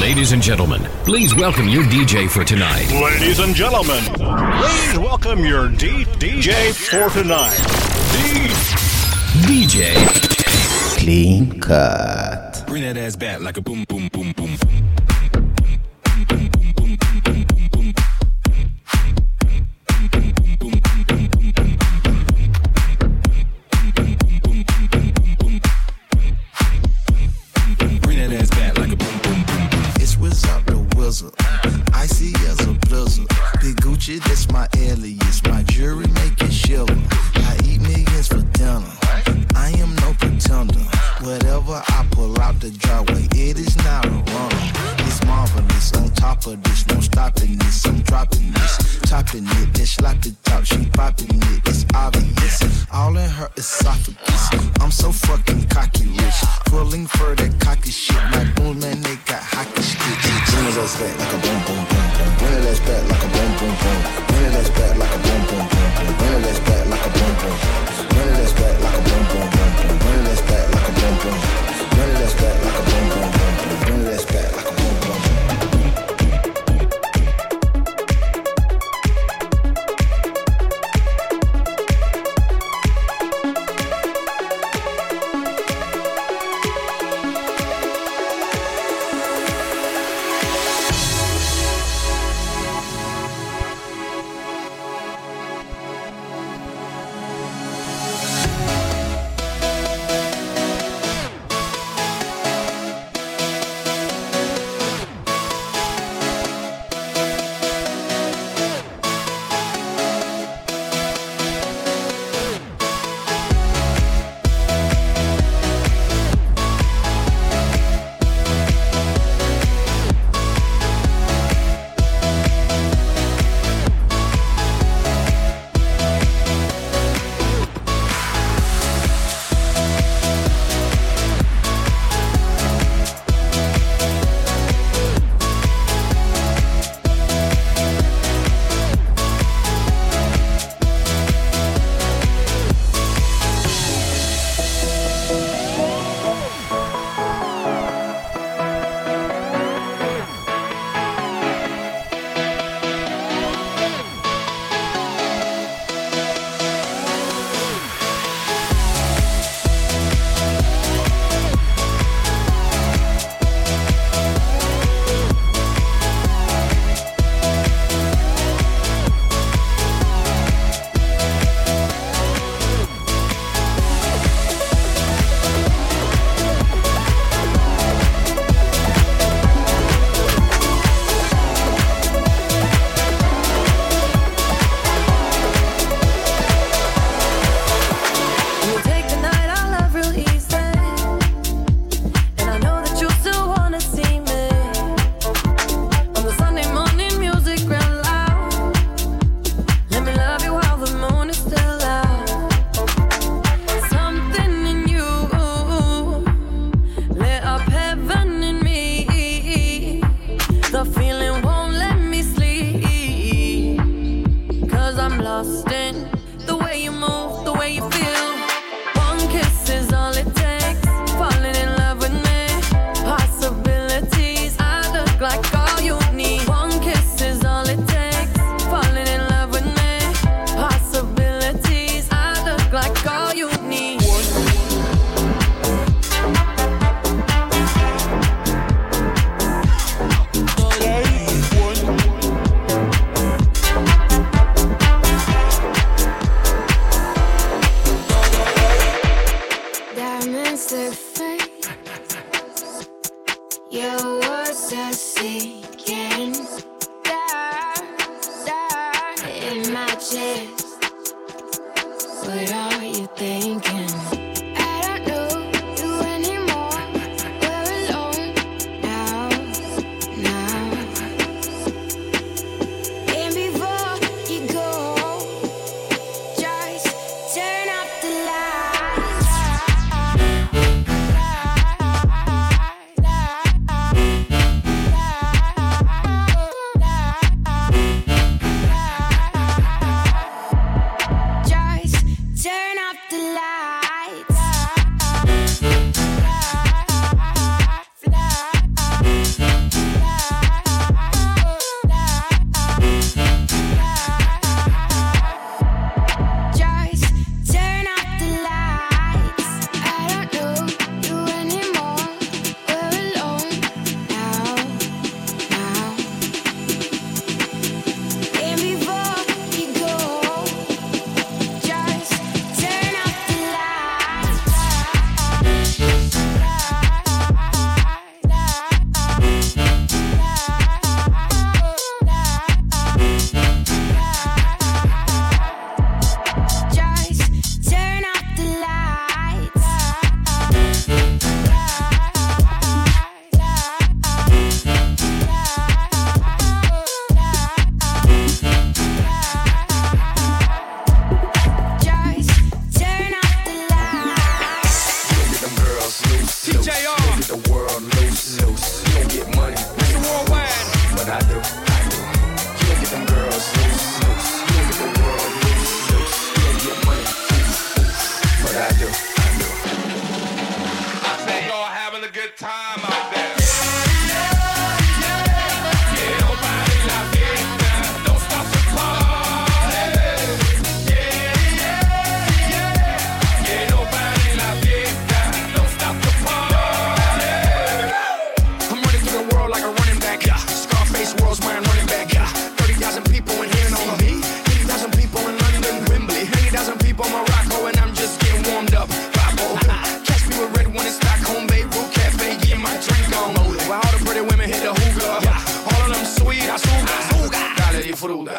Ladies and gentlemen, please welcome your DJ for tonight. Ladies and gentlemen, please welcome your D- DJ for tonight. D- DJ Clean Cut. Bring that ass back like a boom, boom, boom, boom. Whenever I pull out the driveway, it is not a run. It's marvelous. On top of this, no stopping this. I'm dropping this, topping it, then slap the top. She popping it. It's obvious. All in her esophagus. I'm so fucking cocky rich, pulling for that cocky shit. My boom man, they got hockey sticks. Bring his ass back like a boom boom boom boom. Bring his back like a boom boom boom.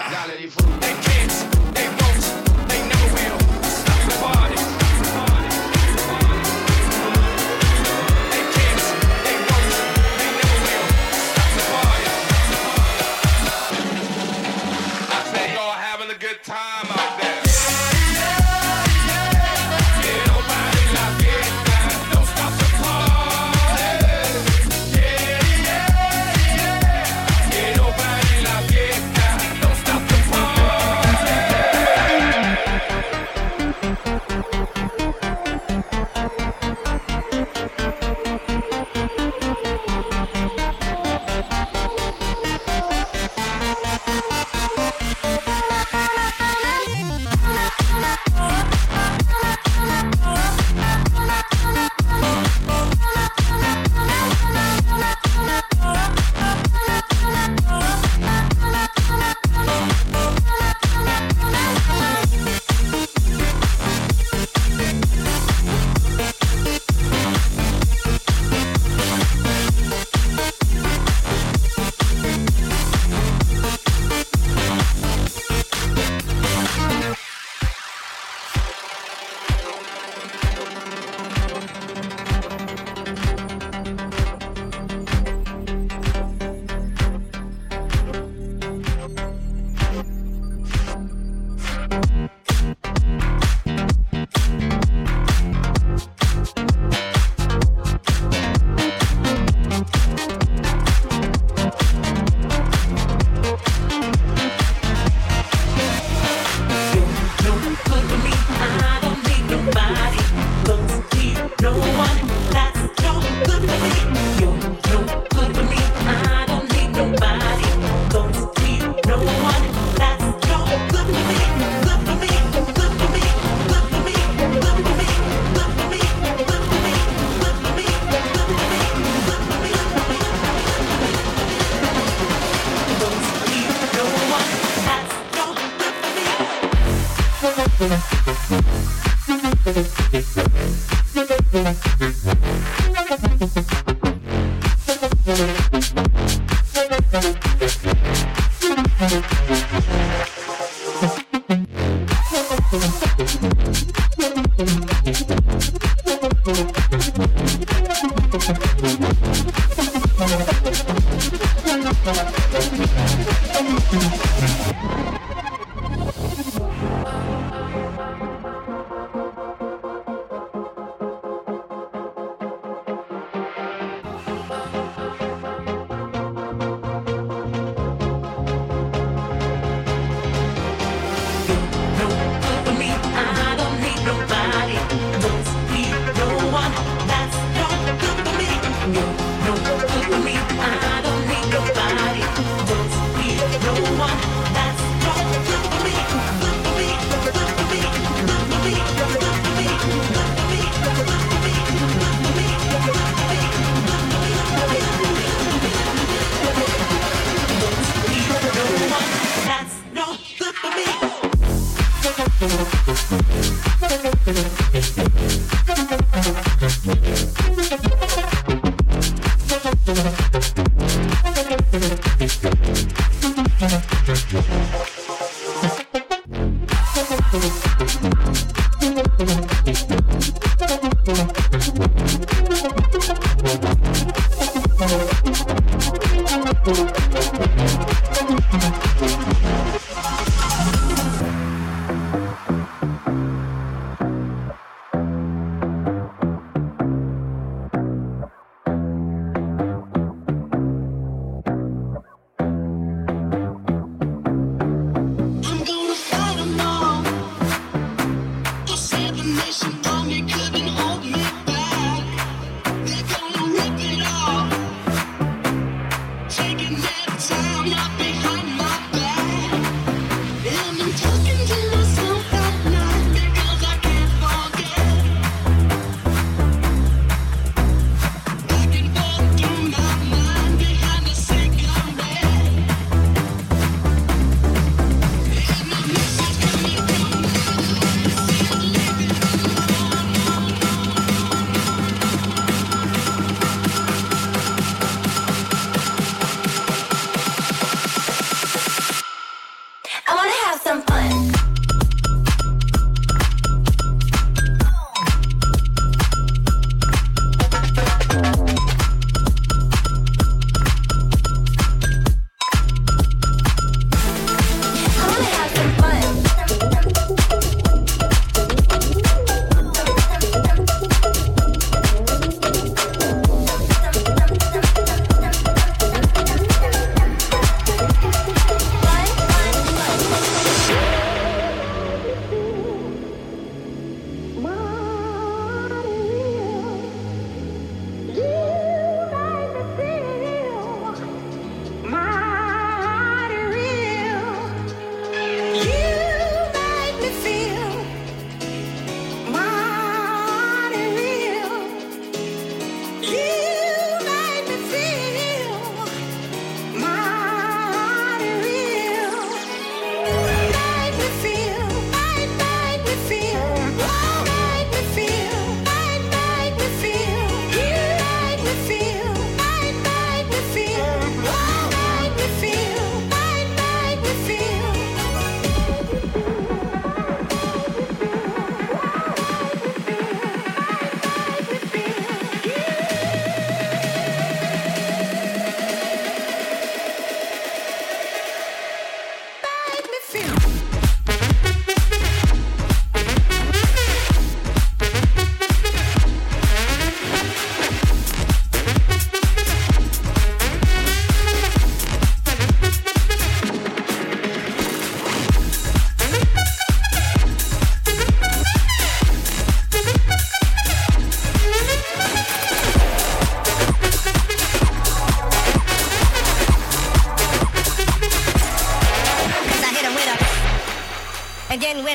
They can't, they won't, they never will. Stop the party.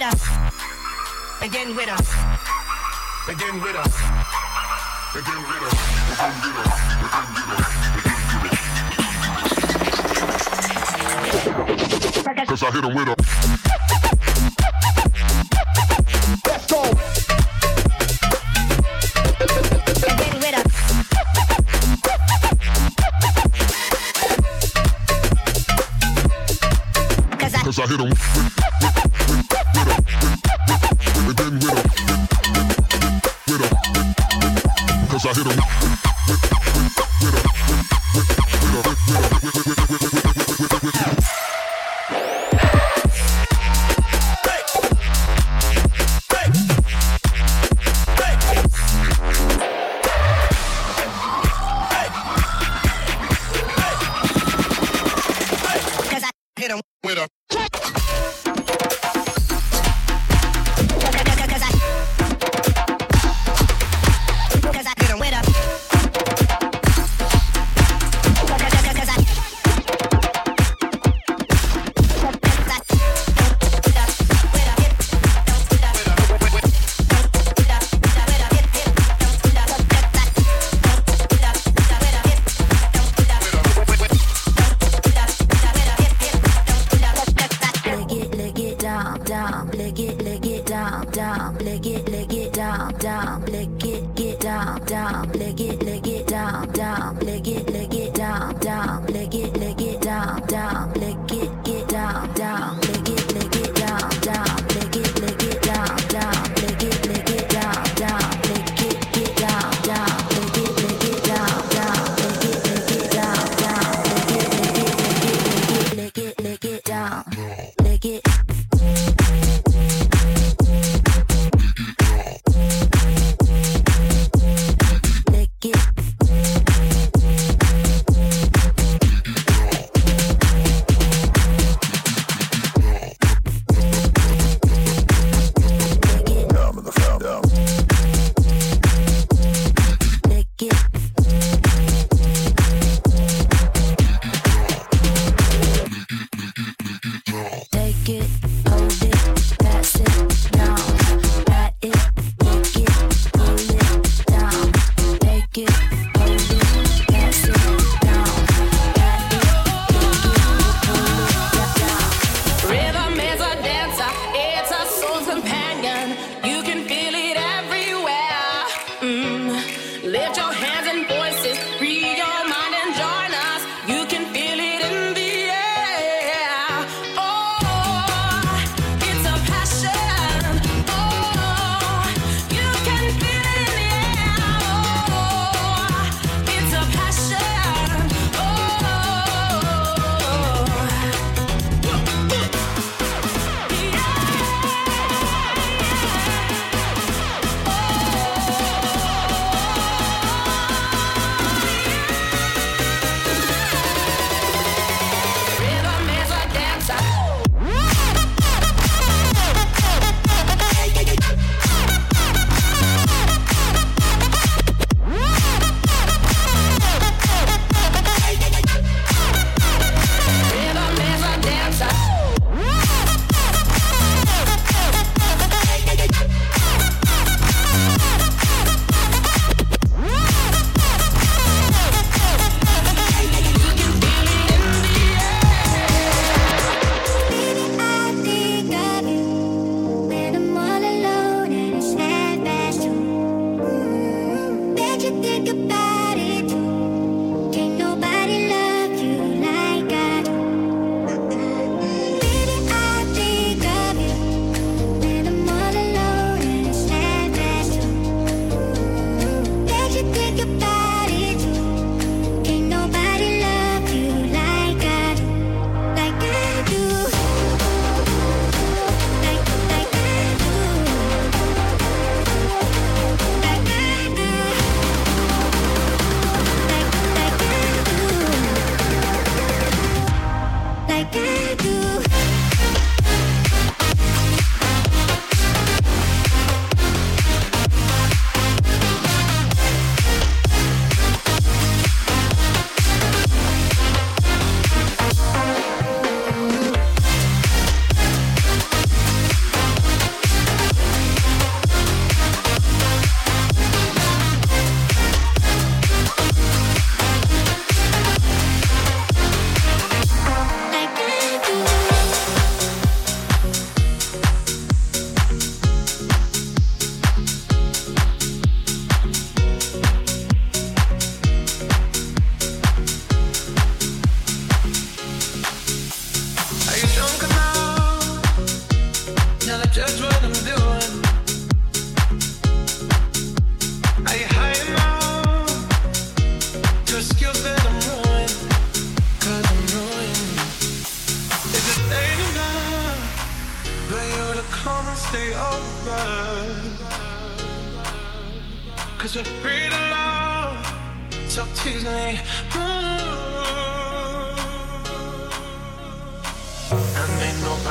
with us. Again, with us. Begin with us. Again, with us. Begin with us. Begin with us. Begin with us. Cause I hit him with a Exagerou.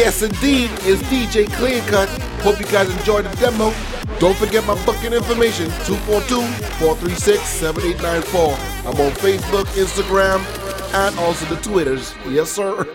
Yes, indeed, it's DJ Clean Cut. Hope you guys enjoyed the demo. Don't forget my booking information 242 436 7894. I'm on Facebook, Instagram, and also the Twitters. Yes, sir.